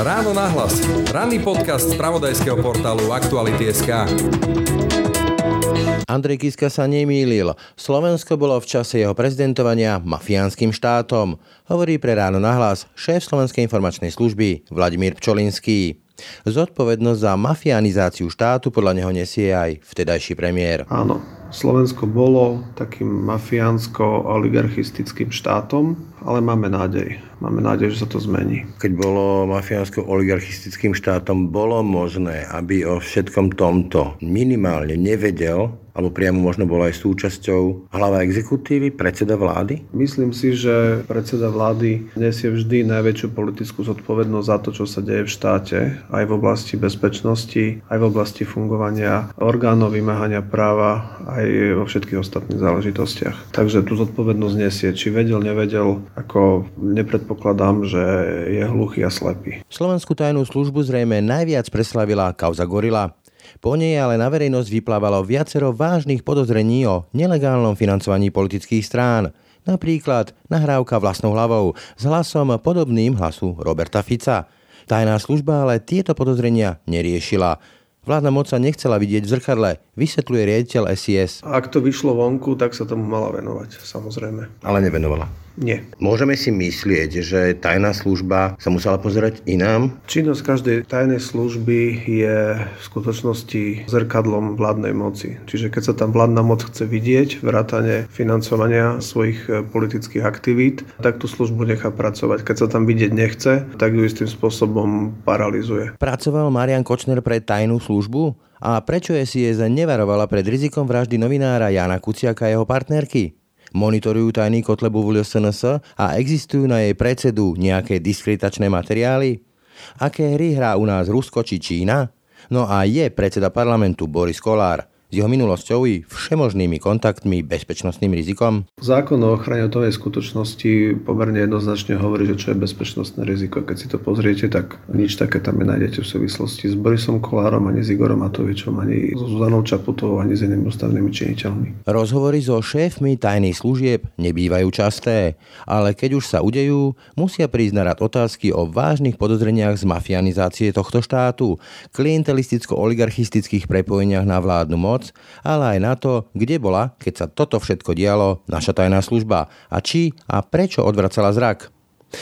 Ráno nahlas. Ranný podcast z pravodajského portálu Aktuality.sk. Andrej Kiska sa nemýlil. Slovensko bolo v čase jeho prezidentovania mafiánskym štátom. Hovorí pre ráno nahlas šéf Slovenskej informačnej služby Vladimír Pčolinský. Zodpovednosť za mafianizáciu štátu podľa neho nesie aj vtedajší premiér. Áno, Slovensko bolo takým mafiánsko-oligarchistickým štátom, ale máme nádej. Máme nádej, že sa to zmení. Keď bolo mafiánsko-oligarchistickým štátom, bolo možné, aby o všetkom tomto minimálne nevedel alebo priamo možno bol aj súčasťou hlava exekutívy, predseda vlády? Myslím si, že predseda vlády nesie vždy najväčšiu politickú zodpovednosť za to, čo sa deje v štáte, aj v oblasti bezpečnosti, aj v oblasti fungovania orgánov vymáhania práva, aj vo všetkých ostatných záležitostiach. Takže tú zodpovednosť nesie. Či vedel, nevedel, ako nepredpokladám, že je hluchý a slepý. Slovenskú tajnú službu zrejme najviac preslavila kauza Gorila. Po nej ale na verejnosť vyplávalo viacero vážnych podozrení o nelegálnom financovaní politických strán. Napríklad nahrávka vlastnou hlavou s hlasom podobným hlasu Roberta Fica. Tajná služba ale tieto podozrenia neriešila. Vládna moc sa nechcela vidieť v zrkadle, vysvetľuje riaditeľ SIS. Ak to vyšlo vonku, tak sa tomu mala venovať, samozrejme. Ale nevenovala. Nie. Môžeme si myslieť, že tajná služba sa musela pozerať inám? Činnosť každej tajnej služby je v skutočnosti zrkadlom vládnej moci. Čiže keď sa tam vládna moc chce vidieť, vrátane financovania svojich e, politických aktivít, tak tú službu nechá pracovať. Keď sa tam vidieť nechce, tak ju istým spôsobom paralizuje. Pracoval Marian Kočner pre tajnú službu? A prečo SIS nevarovala pred rizikom vraždy novinára Jana Kuciaka a jeho partnerky? Monitorujú tajný Kotlebu v SNS a existujú na jej predsedu nejaké diskreditačné materiály? Aké hry hrá u nás Rusko či Čína? No a je predseda parlamentu Boris Kolár jeho minulosťou i všemožnými kontaktmi, bezpečnostným rizikom? Zákon o ochrane otovej skutočnosti pomerne jednoznačne hovorí, že čo je bezpečnostné riziko. Keď si to pozriete, tak nič také tam nenájdete v súvislosti s Borisom Kolárom, ani s Igorom Matovičom, ani s Zuzanou Čaputovou, ani s inými ústavnými činiteľmi. Rozhovory so šéfmi tajných služieb nebývajú časté, ale keď už sa udejú, musia prísť na rad otázky o vážnych podozreniach z mafianizácie tohto štátu, klientelisticko-oligarchistických prepojeniach na vládnu moc pomoc, ale aj na to, kde bola, keď sa toto všetko dialo, naša tajná služba a či a prečo odvracala zrak.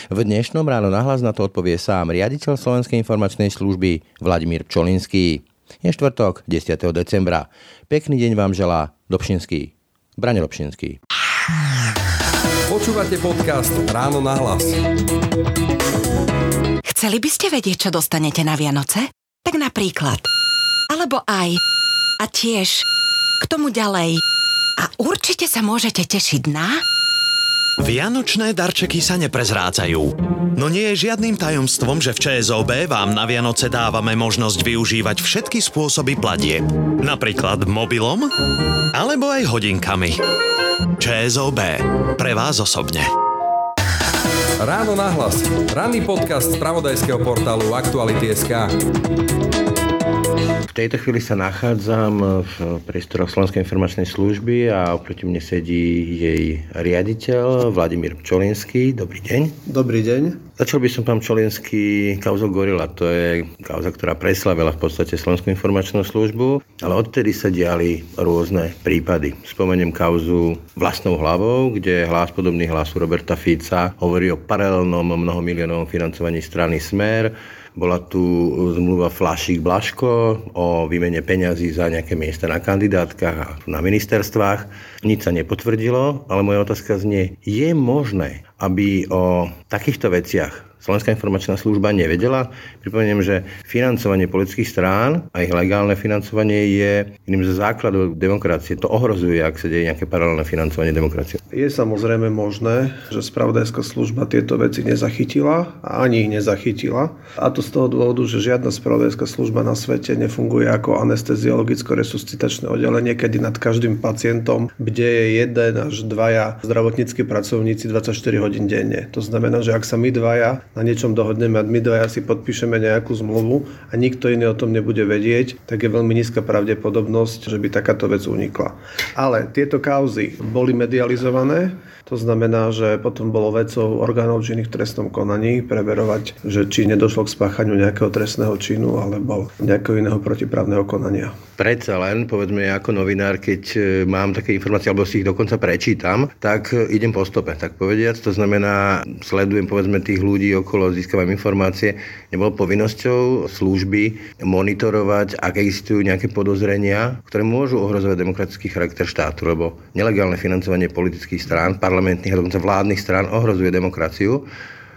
V dnešnom ráno nahlas na to odpovie sám riaditeľ Slovenskej informačnej služby Vladimír Čolinský. Je štvrtok, 10. decembra. Pekný deň vám želá Dobšinský. Brane Dobšinský. Počúvate podcast Ráno na hlas. Chceli by ste vedieť, čo dostanete na Vianoce? Tak napríklad. Alebo aj a tiež k tomu ďalej. A určite sa môžete tešiť na... Vianočné darčeky sa neprezrádzajú. No nie je žiadnym tajomstvom, že v ČSOB vám na Vianoce dávame možnosť využívať všetky spôsoby platie. Napríklad mobilom alebo aj hodinkami. ČSOB. Pre vás osobne. Ráno nahlas. Ranný podcast z pravodajského portálu Aktuality.sk. V tejto chvíli sa nachádzam v priestoroch Slovenskej informačnej služby a oproti mne sedí jej riaditeľ Vladimír Pčolinský. Dobrý deň. Dobrý deň. Začal by som pán Čolinský kauzou Gorila. To je kauza, ktorá preslavila v podstate Slovenskú informačnú službu, ale odtedy sa diali rôzne prípady. Spomeniem kauzu vlastnou hlavou, kde hlas podobný hlasu Roberta Fica hovorí o paralelnom mnohomilionovom financovaní strany Smer, bola tu zmluva Flašik Blaško o výmene peňazí za nejaké miesta na kandidátkach a na ministerstvách. Nič sa nepotvrdilo, ale moja otázka znie, je možné, aby o takýchto veciach Slovenská informačná služba nevedela. Pripomeniem, že financovanie politických strán a ich legálne financovanie je jedným z základov demokracie. To ohrozuje, ak sa deje nejaké paralelné financovanie demokracie. Je samozrejme možné, že spravodajská služba tieto veci nezachytila a ani ich nezachytila. A to z toho dôvodu, že žiadna spravodajská služba na svete nefunguje ako anesteziologicko-resuscitačné oddelenie, kedy nad každým pacientom bde je jeden až dvaja zdravotníckí pracovníci 24 hodín denne. To znamená, že ak sa my dvaja na niečom dohodneme a my dvaja si podpíšeme nejakú zmluvu a nikto iný o tom nebude vedieť, tak je veľmi nízka pravdepodobnosť, že by takáto vec unikla. Ale tieto kauzy boli medializované, to znamená, že potom bolo vecou orgánov činných v trestnom konaní preverovať, že či nedošlo k spáchaniu nejakého trestného činu alebo nejakého iného protiprávneho konania. Predsa len, povedzme, ako novinár, keď e, mám také informácie, alebo si ich dokonca prečítam, tak e, idem po stope, tak povediac. To znamená, sledujem, povedzme, tých ľudí okolo, získavam informácie. Nebolo povinnosťou služby monitorovať, ak existujú nejaké podozrenia, ktoré môžu ohrozovať demokratický charakter štátu, lebo nelegálne financovanie politických strán, parlamentných a dokonca vládnych strán ohrozuje demokraciu.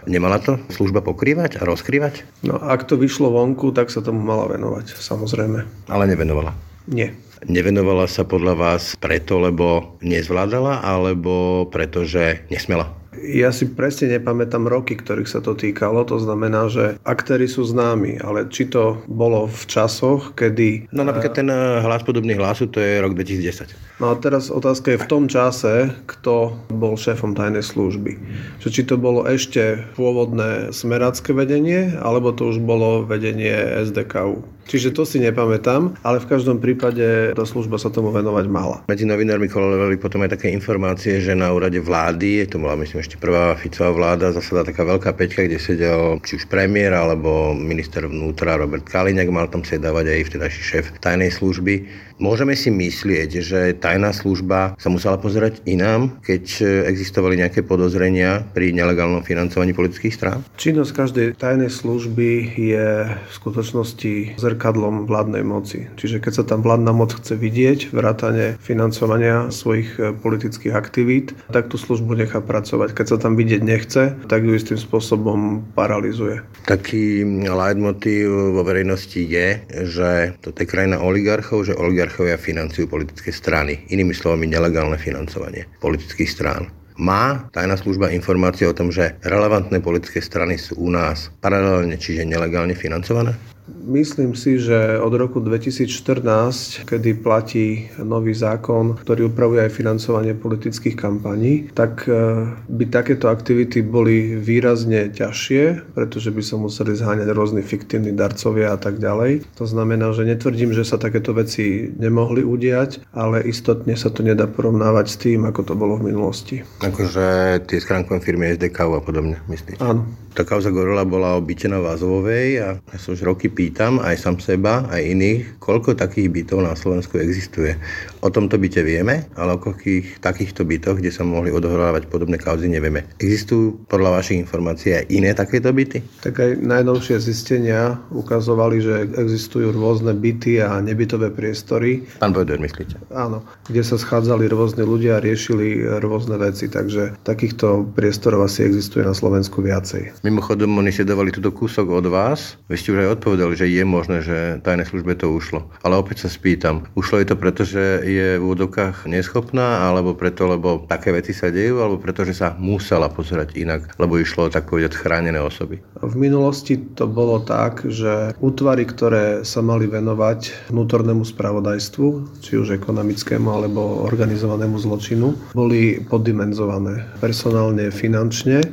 Nemala to služba pokrývať a rozkrývať? No ak to vyšlo vonku, tak sa tomu mala venovať, samozrejme. Ale nevenovala? Nie. Nevenovala sa podľa vás preto, lebo nezvládala, alebo preto, že nesmela? Ja si presne nepamätám roky, ktorých sa to týkalo. To znamená, že aktéry sú známi, ale či to bolo v časoch, kedy... No napríklad ten eh, hlas podobný hlasu, to je rok 2010. No a teraz otázka je v tom čase, kto bol šéfom tajnej služby. Že či to bolo ešte pôvodné smerácké vedenie, alebo to už bolo vedenie SDKU. Čiže to si nepamätám, ale v každom prípade tá služba sa tomu venovať mala. Medzi novinármi kolovali potom aj také informácie, že na úrade vlády, to bola myslím ešte prvá Ficová vláda, zasada taká veľká peťka, kde sedel či už premiér alebo minister vnútra Robert Kaliňák, mal tam sedávať aj vtedajší šéf tajnej služby Môžeme si myslieť, že tajná služba sa musela pozerať inám, keď existovali nejaké podozrenia pri nelegálnom financovaní politických strán? Činnosť každej tajnej služby je v skutočnosti zrkadlom vládnej moci. Čiže keď sa tam vládna moc chce vidieť, vrátane financovania svojich e, politických aktivít, tak tú službu nechá pracovať. Keď sa tam vidieť nechce, tak ju istým spôsobom paralizuje. Taký leitmotív vo verejnosti je, že to je krajina oligarchov, že oligarchov oligarchovia financujú politické strany. Inými slovami, nelegálne financovanie politických strán. Má tajná služba informácie o tom, že relevantné politické strany sú u nás paralelne, čiže nelegálne financované? Myslím si, že od roku 2014, kedy platí nový zákon, ktorý upravuje aj financovanie politických kampaní, tak e, by takéto aktivity boli výrazne ťažšie, pretože by sa museli zháňať rôzni fiktívni darcovia a tak ďalej. To znamená, že netvrdím, že sa takéto veci nemohli udiať, ale istotne sa to nedá porovnávať s tým, ako to bolo v minulosti. Akože tie skránkové firmy SDK a podobne, myslíte? Áno. Tá kauza Gorila bola obytená v Azovej a ja sa už roky pýtam aj sam seba, aj iných, koľko takých bytov na Slovensku existuje. O tomto byte vieme, ale o koľkých takýchto bytoch, kde sa mohli odohrávať podobné kauzy, nevieme. Existujú podľa vašich informácií aj iné takéto byty? Tak aj najnovšie zistenia ukazovali, že existujú rôzne byty a nebytové priestory. Pán Bojder, myslíte? Áno, kde sa schádzali rôzne ľudia a riešili rôzne veci, takže takýchto priestorov asi existuje na Slovensku viacej. Mimochodom, oni si dávali túto kúsok od vás. Vy ste už aj odpovedali, že je možné, že tajné službe to ušlo. Ale opäť sa spýtam, ušlo je to preto, že je v úvodokách neschopná, alebo preto, lebo také veci sa dejú, alebo preto, že sa musela pozerať inak, lebo išlo tak povedať chránené osoby? V minulosti to bolo tak, že útvary, ktoré sa mali venovať vnútornému spravodajstvu, či už ekonomickému alebo organizovanému zločinu, boli poddimenzované personálne, finančne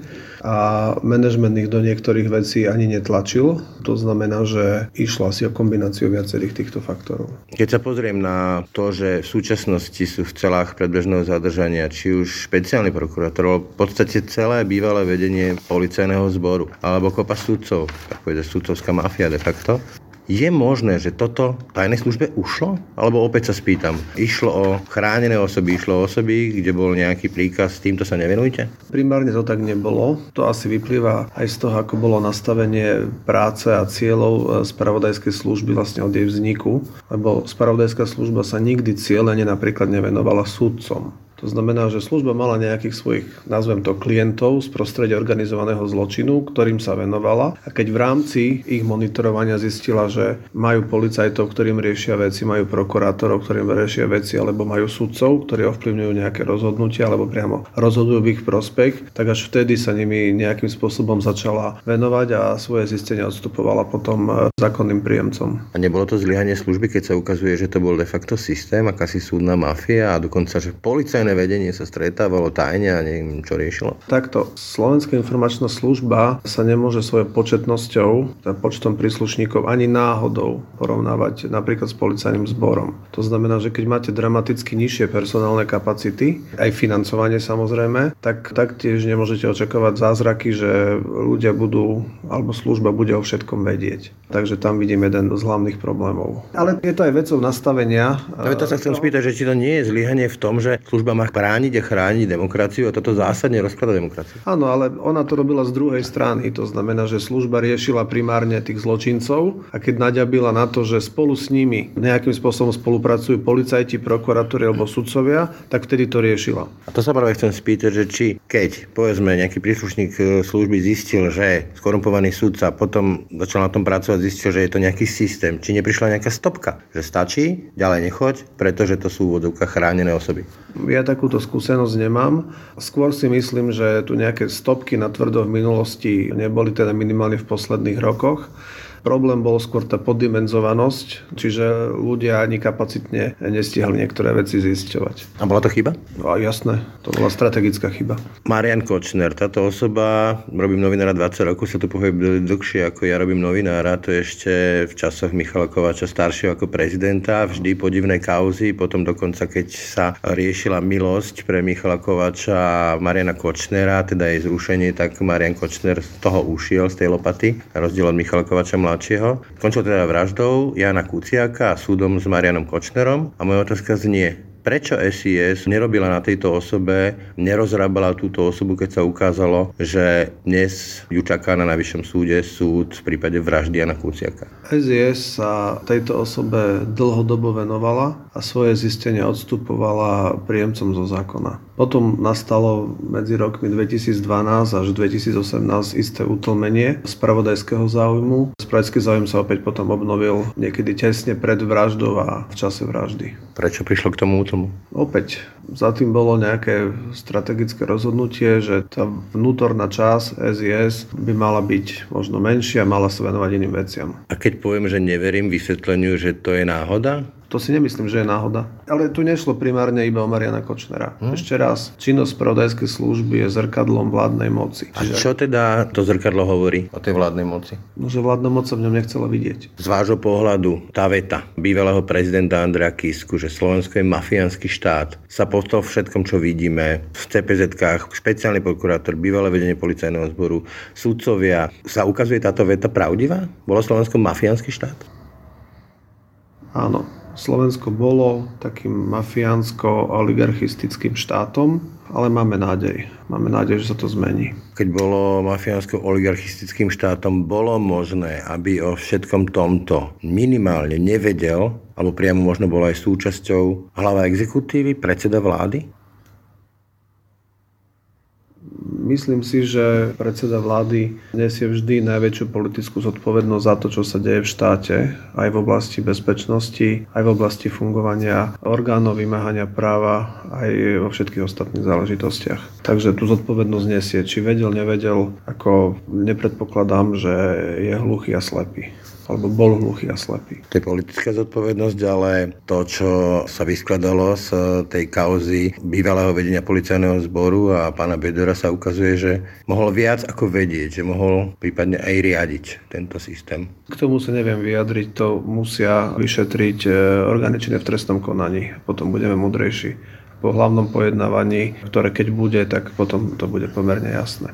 a manažment ich do niektorých vecí ani netlačil. To znamená, že išlo asi o kombináciu viacerých týchto faktorov. Keď sa pozriem na to, že v súčasnosti sú v celách predbežného zadržania, či už špeciálny prokurátor, v podstate celé bývalé vedenie policajného zboru, alebo kopa sudcov, tak povedať sudcovská mafia de facto, je možné, že toto tajnej službe ušlo? Alebo opäť sa spýtam, išlo o chránené osoby, išlo o osoby, kde bol nejaký príkaz, týmto sa nevenujte? Primárne to tak nebolo. To asi vyplýva aj z toho, ako bolo nastavenie práce a cieľov e, spravodajskej služby vlastne od jej vzniku. Lebo spravodajská služba sa nikdy cieľene napríklad nevenovala súdcom. To znamená, že služba mala nejakých svojich, nazvem to, klientov z prostredia organizovaného zločinu, ktorým sa venovala. A keď v rámci ich monitorovania zistila, že majú policajtov, ktorým riešia veci, majú prokurátorov, ktorým riešia veci, alebo majú sudcov, ktorí ovplyvňujú nejaké rozhodnutia, alebo priamo rozhodujú v ich prospech, tak až vtedy sa nimi nejakým spôsobom začala venovať a svoje zistenia odstupovala potom zákonným príjemcom. A nebolo to zlyhanie služby, keď sa ukazuje, že to bol de facto systém, akási súdna mafia a dokonca, že policajné vedenie sa stretávalo tajne a neviem, čo riešilo? Takto, Slovenská informačná služba sa nemôže svojou početnosťou, teda počtom príslušníkov ani náhodou porovnávať napríklad s policajným zborom. To znamená, že keď máte dramaticky nižšie personálne kapacity, aj financovanie samozrejme, tak taktiež nemôžete očakávať zázraky, že ľudia budú, alebo služba bude o všetkom vedieť. Takže tam vidím jeden z hlavných problémov. Ale je to aj vecou nastavenia. No, to sa chcem spýtať, že či to nie je zlyhanie v tom, že služba má brániť a chrániť demokraciu a toto zásadne rozklada demokraciu. Áno, ale ona to robila z druhej strany. To znamená, že služba riešila primárne tých zločincov a keď naďabila na to, že spolu s nimi nejakým spôsobom spolupracujú policajti, prokuratúry alebo sudcovia, tak vtedy to riešila. A to sa práve chcem spýtať, že či keď, povedzme, nejaký príslušník e, služby zistil, že skorumpovaný sudca potom začal na tom pracovať, zistil, že je to nejaký systém, či neprišla nejaká stopka, že stačí, ďalej nechoď, pretože to sú vodovka chránené osoby. Ja takúto skúsenosť nemám. Skôr si myslím, že tu nejaké stopky na tvrdo v minulosti neboli teda minimálne v posledných rokoch. Problém bol skôr tá poddimenzovanosť, čiže ľudia ani kapacitne nestihali niektoré veci zisťovať. A bola to chyba? No, jasné, to bola strategická chyba. Marian Kočner, táto osoba, robím novinára 20 rokov, sa tu pohybuje dlhšie ako ja robím novinára, to ešte v časoch Michala Kovača staršieho ako prezidenta, vždy podivné kauzy, potom dokonca keď sa riešila milosť pre Michala Kovača a Mariana Kočnera, teda jej zrušenie, tak Marian Kočner z toho ušiel, z tej lopaty, rozdiel od Michala Kovača mladšieho. Končil teda vraždou Jana Kuciaka a súdom s Marianom Kočnerom a moja otázka znie, prečo SIS nerobila na tejto osobe, nerozrábala túto osobu, keď sa ukázalo, že dnes ju čaká na najvyššom súde súd v prípade vraždy Jana Kuciaka. SIS sa tejto osobe dlhodobo venovala a svoje zistenie odstupovala príjemcom zo zákona. Potom nastalo medzi rokmi 2012 až 2018 isté utlmenie spravodajského záujmu. Spravodajský záujem sa opäť potom obnovil niekedy tesne pred vraždou a v čase vraždy. Prečo prišlo k tomu útlmu? Opäť, za tým bolo nejaké strategické rozhodnutie, že tá vnútorná časť SIS by mala byť možno menšia a mala sa venovať iným veciam. A keď poviem, že neverím vysvetleniu, že to je náhoda, to si nemyslím, že je náhoda. Ale tu nešlo primárne iba o Mariana Kočnera. Hm? Ešte raz, činnosť spravodajskej služby je zrkadlom vládnej moci. Čiže... A čo teda to zrkadlo hovorí o tej vládnej moci? No, že vládna moc sa v ňom nechcela vidieť. Z vášho pohľadu tá veta bývalého prezidenta Andrea Kisku, že Slovensko je mafiánsky štát, sa po tom všetkom, čo vidíme v CPZ-kách, špeciálny prokurátor, bývalé vedenie policajného zboru, sudcovia, sa ukazuje táto veta pravdivá? Bolo Slovensko mafiánsky štát? Áno, Slovensko bolo takým mafiánsko-oligarchistickým štátom, ale máme nádej. Máme nádej, že sa to zmení. Keď bolo mafiánsko-oligarchistickým štátom, bolo možné, aby o všetkom tomto minimálne nevedel, alebo priamo možno bolo aj súčasťou hlava exekutívy, predseda vlády? Myslím si, že predseda vlády nesie vždy najväčšiu politickú zodpovednosť za to, čo sa deje v štáte, aj v oblasti bezpečnosti, aj v oblasti fungovania orgánov vymáhania práva, aj vo všetkých ostatných záležitostiach. Takže tú zodpovednosť nesie. Či vedel, nevedel, ako nepredpokladám, že je hluchý a slepý alebo bol hluchý a slepý. To je politická zodpovednosť, ale to, čo sa vyskladalo z tej kauzy bývalého vedenia policajného zboru a pána Bedora sa ukazuje, že mohol viac ako vedieť, že mohol prípadne aj riadiť tento systém. K tomu sa neviem vyjadriť, to musia vyšetriť e, orgány činné v trestnom konaní. Potom budeme mudrejší po hlavnom pojednávaní, ktoré keď bude, tak potom to bude pomerne jasné.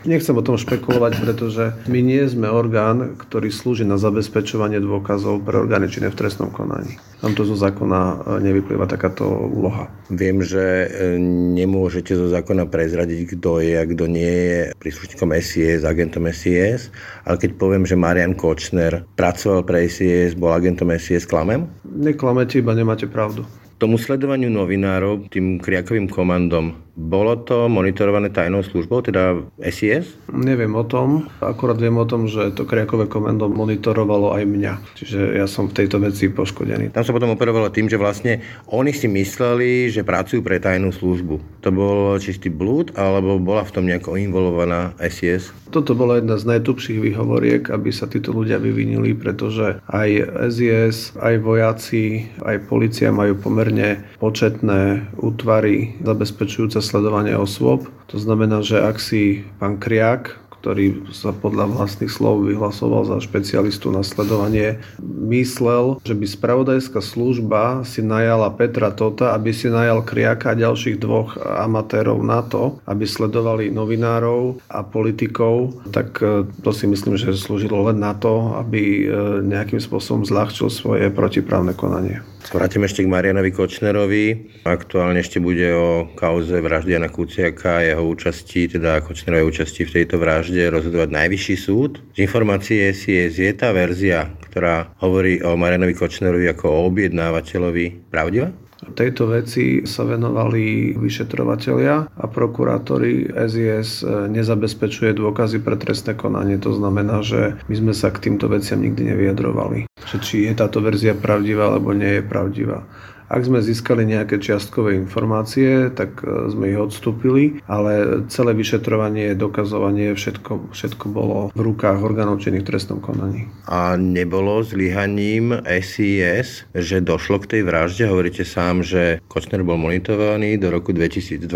Nechcem o tom špekulovať, pretože my nie sme orgán, ktorý slúži na zabezpečovanie dôkazov pre orgány činné v trestnom konaní. Nám to zo zákona e, nevyplýva takáto úloha. Viem, že e, nemôžete zo zákona prezradiť, kto je a kto nie je príslušníkom SIS, agentom SIS, ale keď poviem, že Marian Kočner pracoval pre SIS, bol agentom SIS, klamem? Neklamete, iba nemáte pravdu tomu sledovaniu novinárov, tým kriakovým komandom, Bolo to monitorované tajnou službou, teda SIS? Neviem o tom, akurát viem o tom, že to Kriakové komendo monitorovalo aj mňa. Čiže ja som v tejto veci poškodený. Tam sa potom operovalo tým, že vlastne oni si mysleli, že pracujú pre tajnú službu. To bol čistý blúd, alebo bola v tom nejako involovaná SIS? Toto bola jedna z najtupších výhovoriek, aby sa títo ľudia vyvinili, pretože aj SIS, aj vojaci, aj policia majú pomerne početné útvary zabezpečujúce sledovanie osôb. To znamená, že ak si pán Kriak ktorý sa podľa vlastných slov vyhlasoval za špecialistu na sledovanie, myslel, že by spravodajská služba si najala Petra Tota, aby si najal Kriaka a ďalších dvoch amatérov na to, aby sledovali novinárov a politikov, tak e, to si myslím, že slúžilo len na to, aby e, nejakým spôsobom zľahčil svoje protiprávne konanie. Vrátim ešte k Marianovi Kočnerovi. Aktuálne ešte bude o kauze vraždy Jana Kuciaka a jeho účasti, teda Kočnerovej účasti v tejto vražde rozhodovať najvyšší súd. Z informácie SIS je tá verzia, ktorá hovorí o Marianovi Kočnerovi ako o objednávateľovi pravdivá? Tejto veci sa venovali vyšetrovatelia a prokurátori SIS nezabezpečuje dôkazy pre trestné konanie. To znamená, že my sme sa k týmto veciam nikdy nevyjadrovali. Či je táto verzia pravdivá alebo nie je pravdivá. Ak sme získali nejaké čiastkové informácie, tak e, sme ich odstúpili, ale celé vyšetrovanie, dokazovanie, všetko, všetko bolo v rukách orgánov činných trestnom konaní. A nebolo zlyhaním SIS, že došlo k tej vražde? Hovoríte sám, že Kočner bol monitorovaný do roku 2012,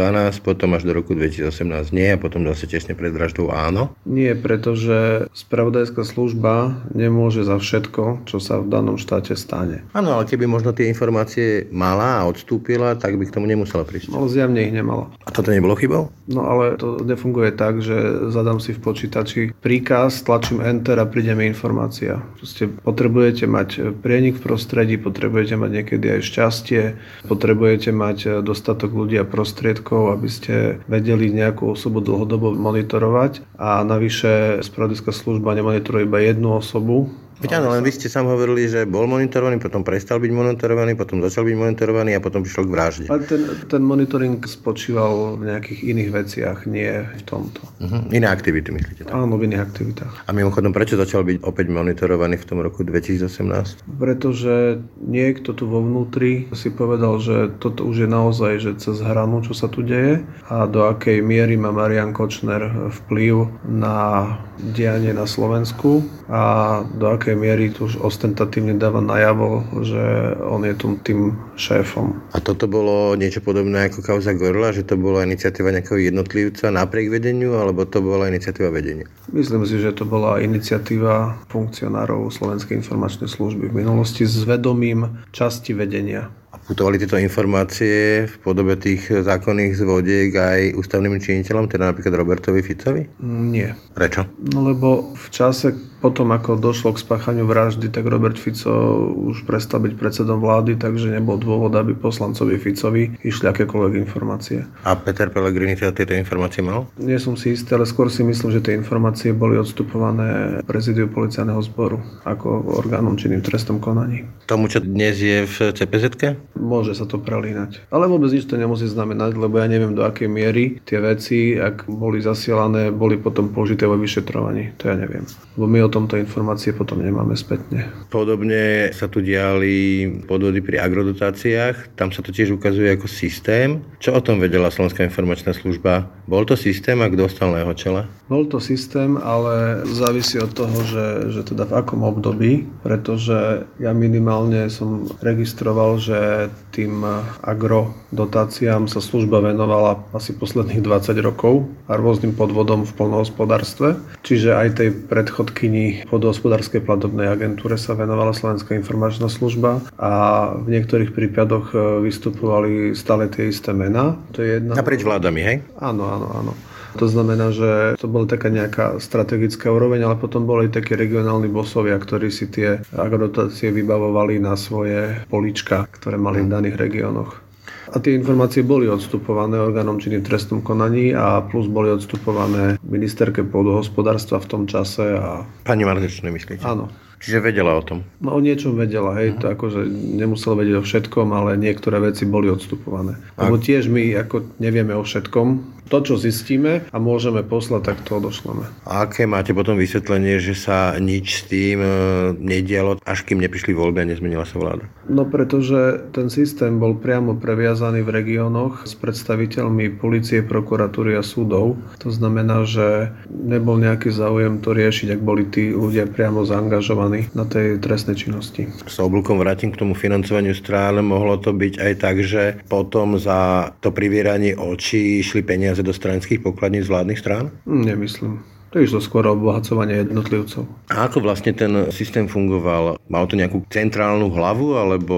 potom až do roku 2018 nie a potom zase tesne pred vraždou áno? Nie, pretože spravodajská služba nemôže za všetko, čo sa v danom štáte stane. Áno, ale keby možno tie informácie mala a odstúpila, tak by k tomu nemusela prísť. No zjavne ich nemala. A toto nebolo chybou? No ale to nefunguje tak, že zadám si v počítači príkaz, tlačím Enter a príde mi informácia. Proste potrebujete mať prienik v prostredí, potrebujete mať niekedy aj šťastie, potrebujete mať dostatok ľudí a prostriedkov, aby ste vedeli nejakú osobu dlhodobo monitorovať a navyše spravodajská služba nemonitoruje iba jednu osobu, Veď áno, len vy ste sám hovorili, že bol monitorovaný, potom prestal byť monitorovaný, potom začal byť monitorovaný a potom prišlo k vražde. Ale ten, ten monitoring spočíval v nejakých iných veciach, nie v tomto. Uh-huh. Iné aktivity, myslíte? Tak? Áno, v iných aktivitách. A mimochodom, prečo začal byť opäť monitorovaný v tom roku 2018? Pretože niekto tu vo vnútri si povedal, že toto už je naozaj že cez hranu, čo sa tu deje a do akej miery má Marian Kočner vplyv na dianie na Slovensku a do akej akej miery tu už ostentatívne dáva najavo, že on je tu tým šéfom. A toto bolo niečo podobné ako kauza Gorla, že to bola iniciatíva nejakého jednotlivca napriek vedeniu, alebo to bola iniciatíva vedenia? Myslím si, že to bola iniciatíva funkcionárov Slovenskej informačnej služby v minulosti s vedomím časti vedenia. Putovali tieto informácie v podobe tých zákonných zvodiek aj ústavným činiteľom, teda napríklad Robertovi Ficovi? Nie. Prečo? No lebo v čase potom, ako došlo k spáchaniu vraždy, tak Robert Fico už prestal byť predsedom vlády, takže nebol dôvod, aby poslancovi Ficovi išli akékoľvek informácie. A Peter Pellegrini teda tieto informácie mal? Nie som si istý, ale skôr si myslím, že tie informácie boli odstupované prezidiu policajného zboru ako orgánom činným trestom konaní. Tomu, čo dnes je v CPZ? Môže sa to prelínať. Ale vôbec nič to nemusí znamenať, lebo ja neviem do akej miery tie veci, ak boli zasielané, boli potom použité vo vyšetrovaní. To ja neviem. Lebo my o tomto informácie potom nemáme spätne. Podobne sa tu diali podvody pri agrodotáciách. Tam sa to tiež ukazuje ako systém. Čo o tom vedela Slovenská informačná služba? Bol to systém a kto stal na jeho čele? Bol to systém, ale závisí od toho, že, že teda v akom období, pretože ja minimálne som registroval, že tým agrodotáciám sa služba venovala asi posledných 20 rokov a rôznym podvodom v polnohospodárstve. Čiže aj tej predchodkyni podhospodárskej platobnej agentúre sa venovala Slovenská informačná služba a v niektorých prípadoch e, vystupovali stále tie isté mená. To je jedna... Naprieč vládami, hej? Áno, áno, áno. To znamená, že to bola taká nejaká strategická úroveň, ale potom boli takí regionálni bosovia, ktorí si tie agrodotácie vybavovali na svoje polička, ktoré mali v daných regiónoch. A tie informácie boli odstupované orgánom činným trestnom konaní a plus boli odstupované ministerke pôdohospodárstva v tom čase. A... Pani Martečnej myslíte? Áno. Čiže vedela o tom? No o niečom vedela, hej, to akože nemusela vedieť o všetkom, ale niektoré veci boli odstupované. Lebo tiež my ako nevieme o všetkom, to, čo zistíme a môžeme poslať, tak to odošleme. A aké máte potom vysvetlenie, že sa nič s tým e, nedialo, až kým neprišli voľby a nezmenila sa vláda? No pretože ten systém bol priamo previazaný v regiónoch s predstaviteľmi policie, prokuratúry a súdov. To znamená, že nebol nejaký záujem to riešiť, ak boli tí ľudia priamo zaangažovaní na tej trestnej činnosti. S oblúkom vrátim k tomu financovaniu strán. Mohlo to byť aj tak, že potom za to privieranie očí išli peniaze peniaze do stranických pokladníc vládnych strán? Nemyslím. To išlo skôr o obohacovanie jednotlivcov. A ako vlastne ten systém fungoval? Mal to nejakú centrálnu hlavu, alebo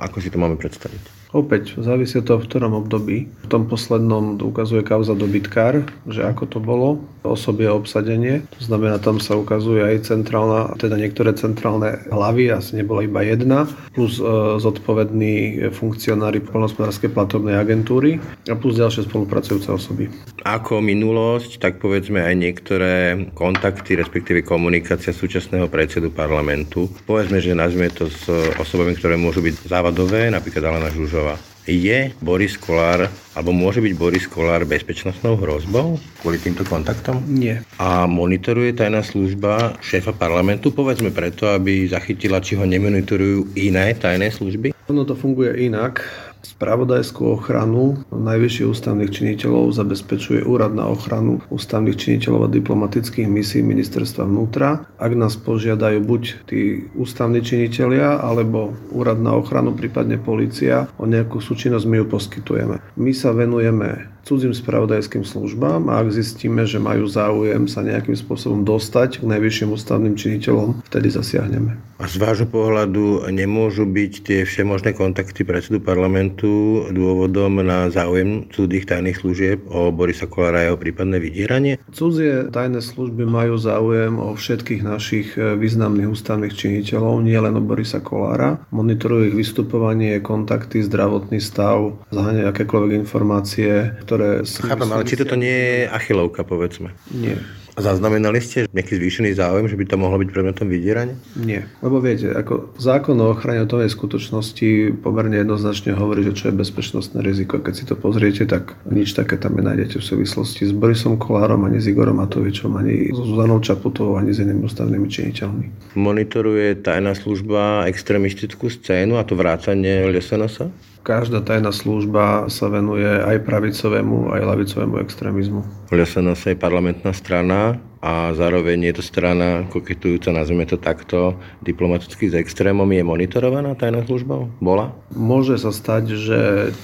ako si to máme predstaviť? Opäť závisí to v ktorom období. V tom poslednom ukazuje kauza dobytkár, že ako to bolo, osobie obsadenie. To znamená, tam sa ukazuje aj centrálna, teda niektoré centrálne hlavy, asi nebola iba jedna, plus e, zodpovední funkcionári polnospodárskej platobnej agentúry a plus ďalšie spolupracujúce osoby. Ako minulosť, tak povedzme aj niektoré kontakty, respektíve komunikácia súčasného predsedu parlamentu. Povedzme, že nazvime to s osobami, ktoré môžu byť závadové, napríklad Alena Žužová Kolárová. Je Boris Kolár, alebo môže byť Boris Kolár bezpečnostnou hrozbou kvôli týmto kontaktom? Nie. A monitoruje tajná služba šéfa parlamentu, povedzme preto, aby zachytila, či ho nemonitorujú iné tajné služby? Ono to funguje inak. Spravodajskú ochranu najvyšších ústavných činiteľov zabezpečuje Úrad na ochranu ústavných činiteľov a diplomatických misií ministerstva vnútra. Ak nás požiadajú buď tí ústavní činiteľia, alebo Úrad na ochranu, prípadne policia, o nejakú súčinnosť my ju poskytujeme. My sa venujeme cudzím spravodajským službám a ak zistíme, že majú záujem sa nejakým spôsobom dostať k najvyšším ústavným činiteľom, vtedy zasiahneme. A z vášho pohľadu nemôžu byť tie všemožné kontakty predsedu parlamentu dôvodom na záujem cudzích tajných služieb o Borisa Kolára a jeho prípadné vydieranie? Cudzie tajné služby majú záujem o všetkých našich e, významných ústavných činiteľov, nie len o Borisa Kolára. Monitorujú ich vystupovanie, kontakty, zdravotný stav, zháňajú akékoľvek informácie, ktoré ktoré... Chápem, ale či toto nie je achilovka, povedzme? Nie. Zaznamenali ste nejaký zvýšený záujem, že by to mohlo byť predmetom vydierania? Nie, lebo viete, ako zákon o ochrane tej skutočnosti pomerne jednoznačne hovorí, že čo je bezpečnostné riziko. Keď si to pozriete, tak nič také tam nenájdete v súvislosti s Borisom Kolárom, ani s Igorom Matovičom, ani s Zuzanou Čaputovou, ani s inými ústavnými činiteľmi. Monitoruje tajná služba extremistickú scénu a to vrátanie LSNS? Každá tajná služba sa venuje aj pravicovému, aj lavicovému extrémizmu. LSNS je parlamentná strana a zároveň je to strana koketujúca, nazvime to takto, diplomaticky s extrémom. Je monitorovaná tajná služba? Bola? Môže sa stať, že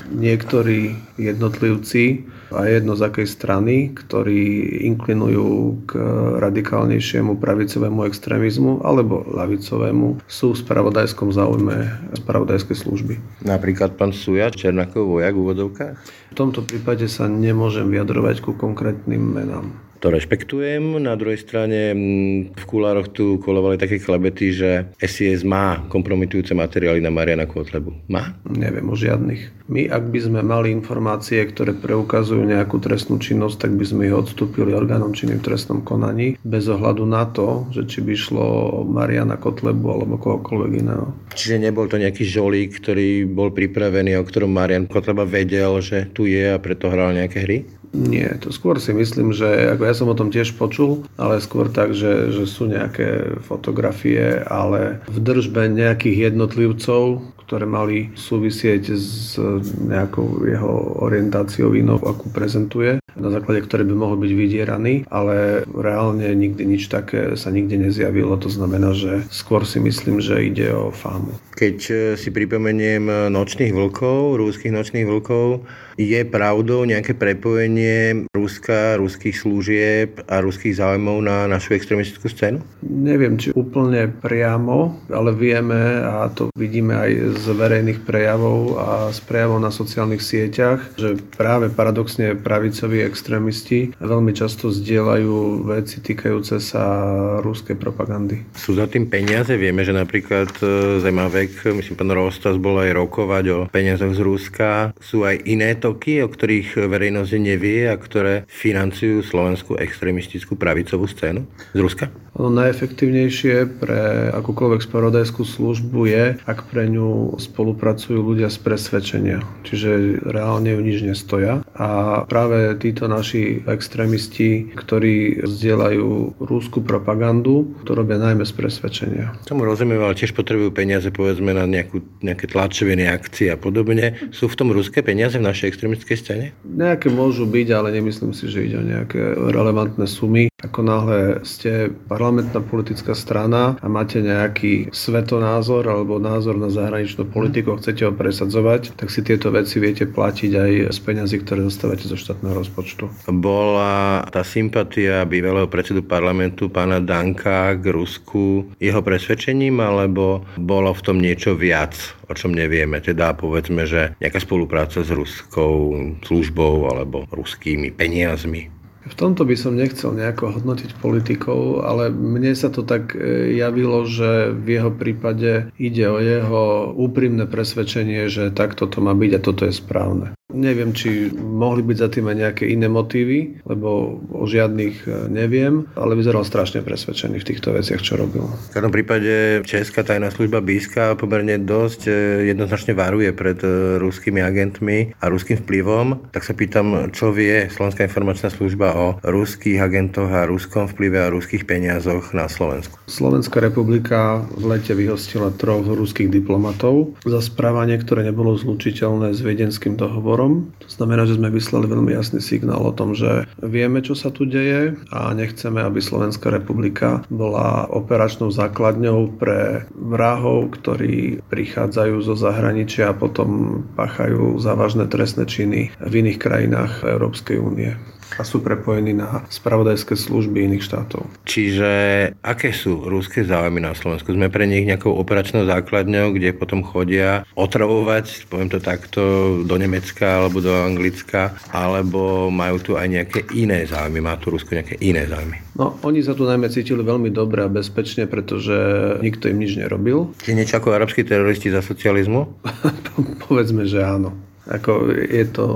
niektorí jednotlivci a jedno z akej strany, ktorí inklinujú k radikálnejšiemu pravicovému extrémizmu alebo lavicovému, sú v spravodajskom záujme spravodajskej služby. Napríklad pán Suja, Černakov vojak v úvodovkách? V tomto prípade sa nemôžem vyjadrovať ku konkrétnym menám to rešpektujem. Na druhej strane mm, v kulároch tu kolovali také klebety, že SIS má kompromitujúce materiály na Mariana Kotlebu. Má? Neviem o žiadnych. My, ak by sme mali informácie, ktoré preukazujú nejakú trestnú činnosť, tak by sme ich odstúpili orgánom činným trestnom konaní, bez ohľadu na to, že či by šlo Mariana Kotlebu alebo kohokoľvek iného. Čiže nebol to nejaký žolík, ktorý bol pripravený, o ktorom Marian Kotleba vedel, že tu je a preto hral nejaké hry? Nie, to skôr si myslím, že ako ja som o tom tiež počul, ale skôr tak, že, že sú nejaké fotografie, ale v držbe nejakých jednotlivcov, ktoré mali súvisieť s nejakou jeho orientáciou inou, akú prezentuje, na základe ktoré by mohol byť vydieraný, ale reálne nikdy nič také sa nikde nezjavilo. To znamená, že skôr si myslím, že ide o fámu. Keď si pripomeniem nočných vlkov, rúských nočných vlkov, je pravdou nejaké prepojenie Ruska, ruských služieb a ruských záujmov na našu extremistickú scénu? Neviem, či úplne priamo, ale vieme a to vidíme aj z verejných prejavov a z prejavov na sociálnych sieťach, že práve paradoxne pravicoví extrémisti veľmi často zdieľajú veci týkajúce sa ruskej propagandy. Sú za tým peniaze? Vieme, že napríklad e, Zemavek, myslím, pán Rostas bol aj rokovať o peniazoch z Ruska. Sú aj iné toky, o ktorých verejnosť nevie a ktoré financujú slovenskú extrémistickú pravicovú scénu z Ruska? Ono najefektívnejšie pre akúkoľvek spravodajskú službu je, ak pre ňu spolupracujú ľudia z presvedčenia. Čiže reálne ju nič nestoja. A práve títo naši extrémisti, ktorí zdieľajú rúskú propagandu, to robia najmä z presvedčenia. Tomu rozumiem, ale tiež potrebujú peniaze povedzme na nejakú, nejaké tlačové akcie a podobne. Sú v tom ruské peniaze v našej extrémistickej scéne? Nejaké môžu byť, ale nemyslím si, že ide o nejaké relevantné sumy. Ako náhle ste parlamentná politická strana a máte nejaký svetonázor alebo názor na zahraničnú politiku a chcete ho presadzovať, tak si tieto veci viete platiť aj z peňazí, ktoré dostávate zo štátneho rozpočtu. Bola tá sympatia bývalého predsedu parlamentu pána Danka k Rusku jeho presvedčením, alebo bolo v tom niečo viac, o čom nevieme? Teda povedzme, že nejaká spolupráca s ruskou službou alebo ruskými peniazmi. V tomto by som nechcel nejako hodnotiť politikov, ale mne sa to tak e, javilo, že v jeho prípade ide o jeho úprimné presvedčenie, že takto to má byť a toto je správne. Neviem, či mohli byť za tým aj nejaké iné motívy, lebo o žiadnych e, neviem, ale vyzeral strašne presvedčený v týchto veciach, čo robil. V každom prípade Česká tajná služba Bíska pomerne dosť e, jednoznačne varuje pred e, ruskými agentmi a ruským vplyvom. Tak sa pýtam, čo vie Slovenská informačná služba o ruských agentoch a ruskom vplyve a ruských peniazoch na Slovensku. Slovenská republika v lete vyhostila troch ruských diplomatov za správanie, ktoré nebolo zlučiteľné s viedenským dohovorom dohovorom. To znamená, že sme vyslali veľmi jasný signál o tom, že vieme, čo sa tu deje a nechceme, aby Slovenská republika bola operačnou základňou pre vrahov, ktorí prichádzajú zo zahraničia a potom páchajú závažné trestné činy v iných krajinách Európskej únie a sú prepojení na spravodajské služby iných štátov. Čiže aké sú ruské záujmy na Slovensku? Sme pre nich nejakou operačnou základňou, kde potom chodia otravovať, poviem to takto, do Nemecka alebo do Anglicka, alebo majú tu aj nejaké iné záujmy? Má tu Rusko nejaké iné záujmy? No, oni sa tu najmä cítili veľmi dobre a bezpečne, pretože nikto im nič nerobil. Čiže niečo ako arabskí teroristi za socializmu? Povedzme, že áno. Ako je to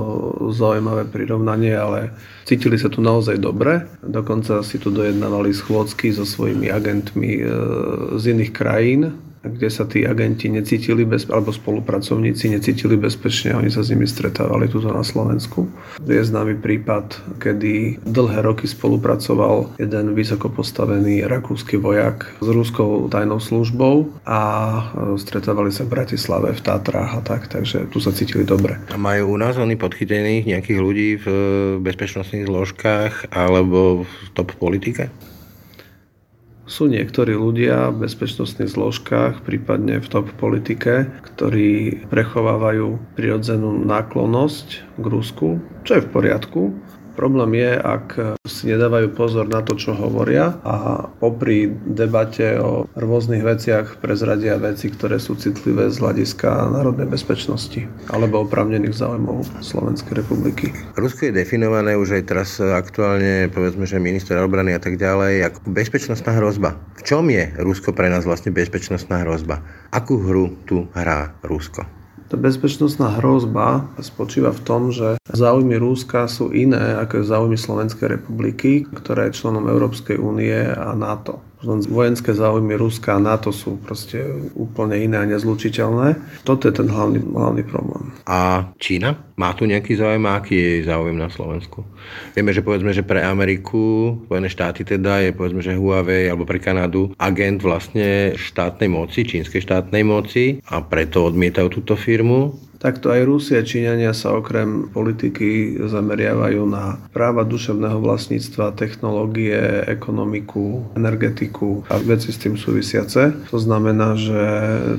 zaujímavé prirovnanie, ale cítili sa tu naozaj dobre. Dokonca si tu dojednávali schôdzky so svojimi agentmi e, z iných krajín kde sa tí agenti necítili bez, alebo spolupracovníci necítili bezpečne oni sa s nimi stretávali tuto na Slovensku. Je známy prípad, kedy dlhé roky spolupracoval jeden vysoko postavený rakúsky vojak s ruskou tajnou službou a e, stretávali sa v Bratislave, v Tatrách a tak, takže tu sa cítili dobre. A majú u nás oni podchytených nejakých ľudí v e, bezpečnostných zložkách alebo v top politike? Sú niektorí ľudia v bezpečnostných zložkách, prípadne v top politike, ktorí prechovávajú prirodzenú náklonnosť k Rusku, čo je v poriadku. Problém je, ak si nedávajú pozor na to, čo hovoria a popri debate o rôznych veciach prezradia veci, ktoré sú citlivé z hľadiska národnej bezpečnosti alebo opravnených záujmov Slovenskej republiky. Rusko je definované už aj teraz aktuálne, povedzme, že minister obrany a tak ďalej, ako bezpečnostná hrozba. V čom je Rusko pre nás vlastne bezpečnostná hrozba? Akú hru tu hrá Rusko? Tá bezpečnostná hrozba spočíva v tom, že záujmy Rúska sú iné ako záujmy Slovenskej republiky, ktorá je členom Európskej únie a NATO vojenské záujmy Ruska a NATO sú proste úplne iné a nezlučiteľné. Toto je ten hlavný, hlavný problém. A Čína? Má tu nejaký záujem? Aký je záujem na Slovensku? Vieme, že povedzme, že pre Ameriku, Spojené štáty teda, je povedzme, že Huawei alebo pre Kanadu agent vlastne štátnej moci, čínskej štátnej moci a preto odmietajú túto firmu. Takto aj Rusia a Číňania sa okrem politiky zameriavajú na práva duševného vlastníctva, technológie, ekonomiku, energetiku a veci s tým súvisiace. To znamená, že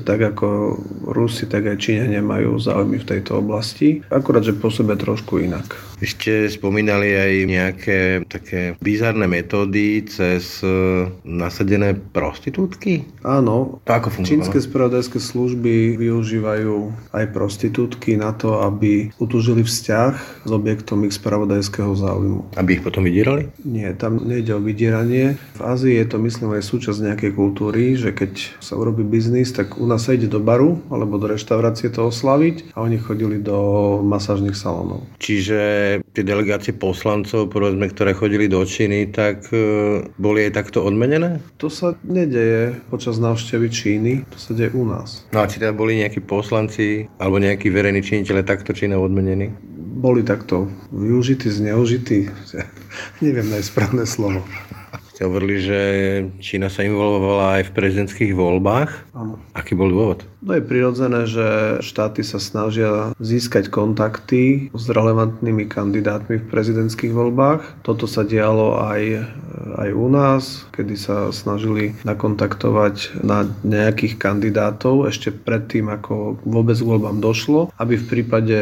tak ako Rusi, tak aj Číňania majú záujmy v tejto oblasti, akurát, že pôsobia trošku inak. Vy ste spomínali aj nejaké také bizarné metódy cez e, nasadené prostitútky? Áno. To ako fungovalo? Čínske spravodajské služby využívajú aj prostitútky prostitútky na to, aby utúžili vzťah s objektom ich spravodajského záujmu. Aby ich potom vydierali? Nie, tam nejde o vydieranie. V Ázii je to myslím aj súčasť nejakej kultúry, že keď sa urobí biznis, tak u nás sa ide do baru alebo do reštaurácie to oslaviť a oni chodili do masážnych salónov. Čiže tie delegácie poslancov, povedzme, ktoré chodili do Číny, tak e, boli aj takto odmenené? To sa nedeje počas návštevy Číny, to sa deje u nás. No a či teda boli nejakí poslanci alebo nejakí verejní činiteľe takto Čínou odmenení? Boli takto využití, zneužití. Neviem najsprávne slovo. Ste hovorili, že Čína sa involvovala aj v prezidentských voľbách. Áno. Aký bol dôvod? No je prirodzené, že štáty sa snažia získať kontakty s relevantnými kandidátmi v prezidentských voľbách. Toto sa dialo aj, aj u nás, kedy sa snažili nakontaktovať na nejakých kandidátov ešte predtým, ako vôbec k voľbám došlo, aby v prípade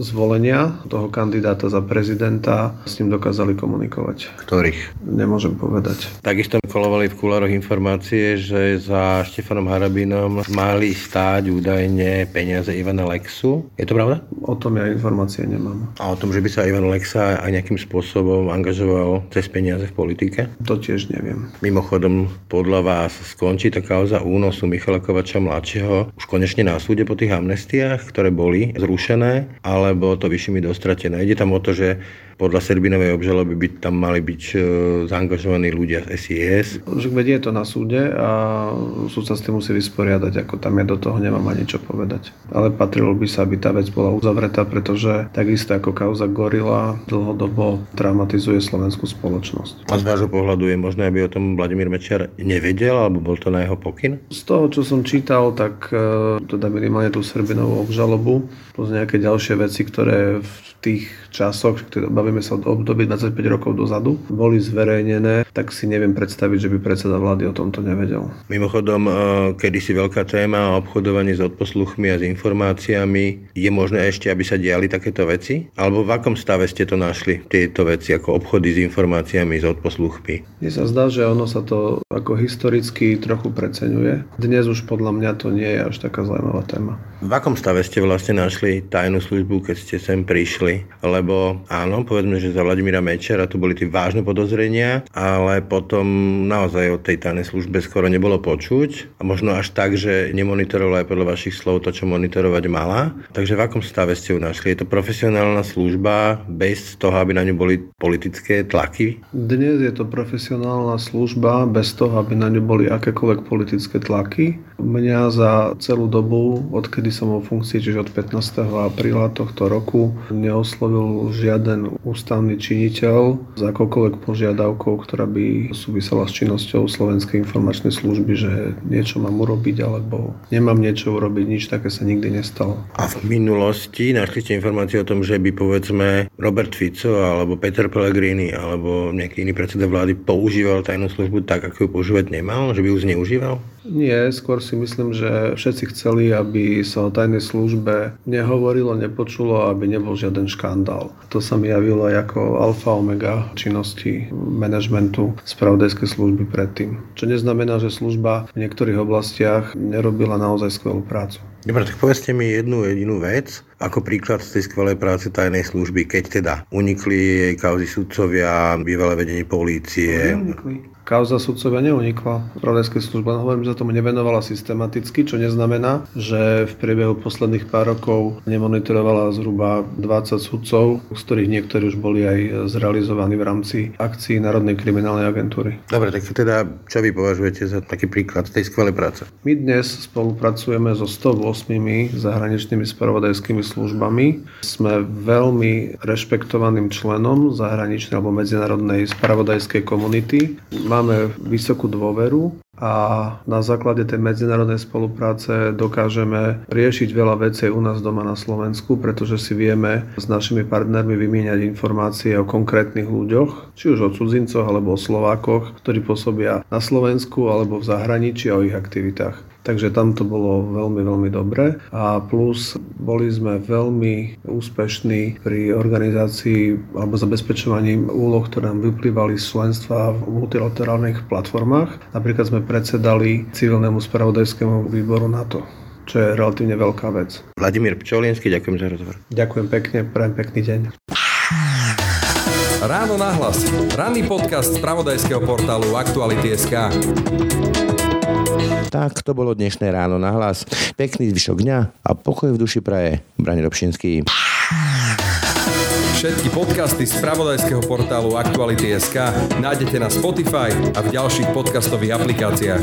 zvolenia toho kandidáta za prezidenta s ním dokázali komunikovať. Ktorých? Nemôžem povedať. Takisto kolovali v kulároch informácie, že za Štefanom Harabinom mali stáť údajne peniaze Ivana Lexu. Je to pravda? O tom ja informácie nemám. A o tom, že by sa Ivan Lexa aj nejakým spôsobom angažoval cez peniaze v politike? To tiež neviem. Mimochodom, podľa vás skončí tá kauza únosu Michala Kovača mladšieho už konečne na súde po tých amnestiách, ktoré boli zrušené, alebo to vyššími dostratené. Ide tam o to, že podľa Serbinovej obžaloby by tam mali byť e, zaangažovaní ľudia z SIS. Vedie to na súde a súd sa s tým musí vysporiadať, ako tam ja do toho nemám ani čo povedať. Ale patrilo by sa, aby tá vec bola uzavretá, pretože takisto ako kauza Gorila dlhodobo traumatizuje slovenskú spoločnosť. A z vášho pohľadu je možné, aby o tom Vladimír Mečiar nevedel, alebo bol to na jeho pokyn? Z toho, čo som čítal, tak e, teda minimálne tú Serbinovú obžalobu, plus nejaké ďalšie veci, ktoré v tých časoch, bavíme sa od období 25 rokov dozadu, boli zverejnené, tak si neviem predstaviť, že by predseda vlády o tomto nevedel. Mimochodom, e, kedysi veľká téma o obchodovanie s odposluchmi a s informáciami. Je možné ešte, aby sa diali takéto veci? Alebo v akom stave ste to našli, tieto veci, ako obchody s informáciami, s odposluchmi? Mne sa zdá, že ono sa to ako historicky trochu preceňuje. Dnes už podľa mňa to nie je až taká zaujímavá téma. V akom stave ste vlastne našli tajnú službu, keď ste sem prišli? Lebo áno, povedzme, že za Vladimíra Mečera tu boli tie vážne podozrenia, ale potom naozaj o tej tajnej službe skoro nebolo počuť a možno až tak, že nemonitorovala aj podľa vašich slov to, čo monitorovať mala. Takže v akom stave ste ju našli? Je to profesionálna služba bez toho, aby na ňu boli politické tlaky? Dnes je to profesionálna služba bez toho, aby na ňu boli akékoľvek politické tlaky. Mňa za celú dobu, odkedy kedy som vo funkcii, čiže od 15. apríla tohto roku, neoslovil žiaden ústavný činiteľ s akokoľvek požiadavkou, ktorá by súvisela s činnosťou Slovenskej informačnej služby, že niečo mám urobiť alebo nemám niečo urobiť, nič také sa nikdy nestalo. A v minulosti našli ste informácie o tom, že by povedzme Robert Fico alebo Peter Pellegrini alebo nejaký iný predseda vlády používal tajnú službu tak, ako ju používať nemal, že by ju zneužíval? Nie, skôr si myslím, že všetci chceli, aby sa o tajnej službe nehovorilo, nepočulo, aby nebol žiaden škandál. To sa mi javilo ako alfa omega činnosti manažmentu spravodajskej služby predtým. Čo neznamená, že služba v niektorých oblastiach nerobila naozaj skvelú prácu. Dobre, tak povedzte mi jednu jedinú vec, ako príklad z tej skvelej práce tajnej služby, keď teda unikli jej kauzy sudcovia, bývalé vedenie polície. Unikli kauza sudcovia neunikla. Spravodajskej služba, hovorím, že sa tomu nevenovala systematicky, čo neznamená, že v priebehu posledných pár rokov nemonitorovala zhruba 20 sudcov, z ktorých niektorí už boli aj zrealizovaní v rámci akcií Národnej kriminálnej agentúry. Dobre, tak teda čo vy považujete za taký príklad tej skvelej práce? My dnes spolupracujeme so 108 zahraničnými spravodajskými službami. Sme veľmi rešpektovaným členom zahraničnej alebo medzinárodnej spravodajskej komunity. Má máme vysokú dôveru a na základe tej medzinárodnej spolupráce dokážeme riešiť veľa vecí u nás doma na Slovensku, pretože si vieme s našimi partnermi vymieňať informácie o konkrétnych ľuďoch, či už o cudzincoch alebo o Slovákoch, ktorí pôsobia na Slovensku alebo v zahraničí a o ich aktivitách. Takže tam to bolo veľmi, veľmi dobre. A plus boli sme veľmi úspešní pri organizácii alebo zabezpečovaní úloh, ktoré nám vyplývali z členstva v multilaterálnych platformách. Napríklad sme predsedali civilnému spravodajskému výboru NATO čo je relatívne veľká vec. Vladimír Pčolinsky, ďakujem za rozhovor. Ďakujem pekne, prajem pekný deň. Ráno nahlas. Ranný podcast z pravodajského portálu Aktuality.sk. Tak to bolo dnešné ráno na hlas. Pekný zvyšok dňa a pokoj v duši praje. Brani Robšinský. Všetky podcasty z pravodajského portálu Aktuality.sk nájdete na Spotify a v ďalších podcastových aplikáciách.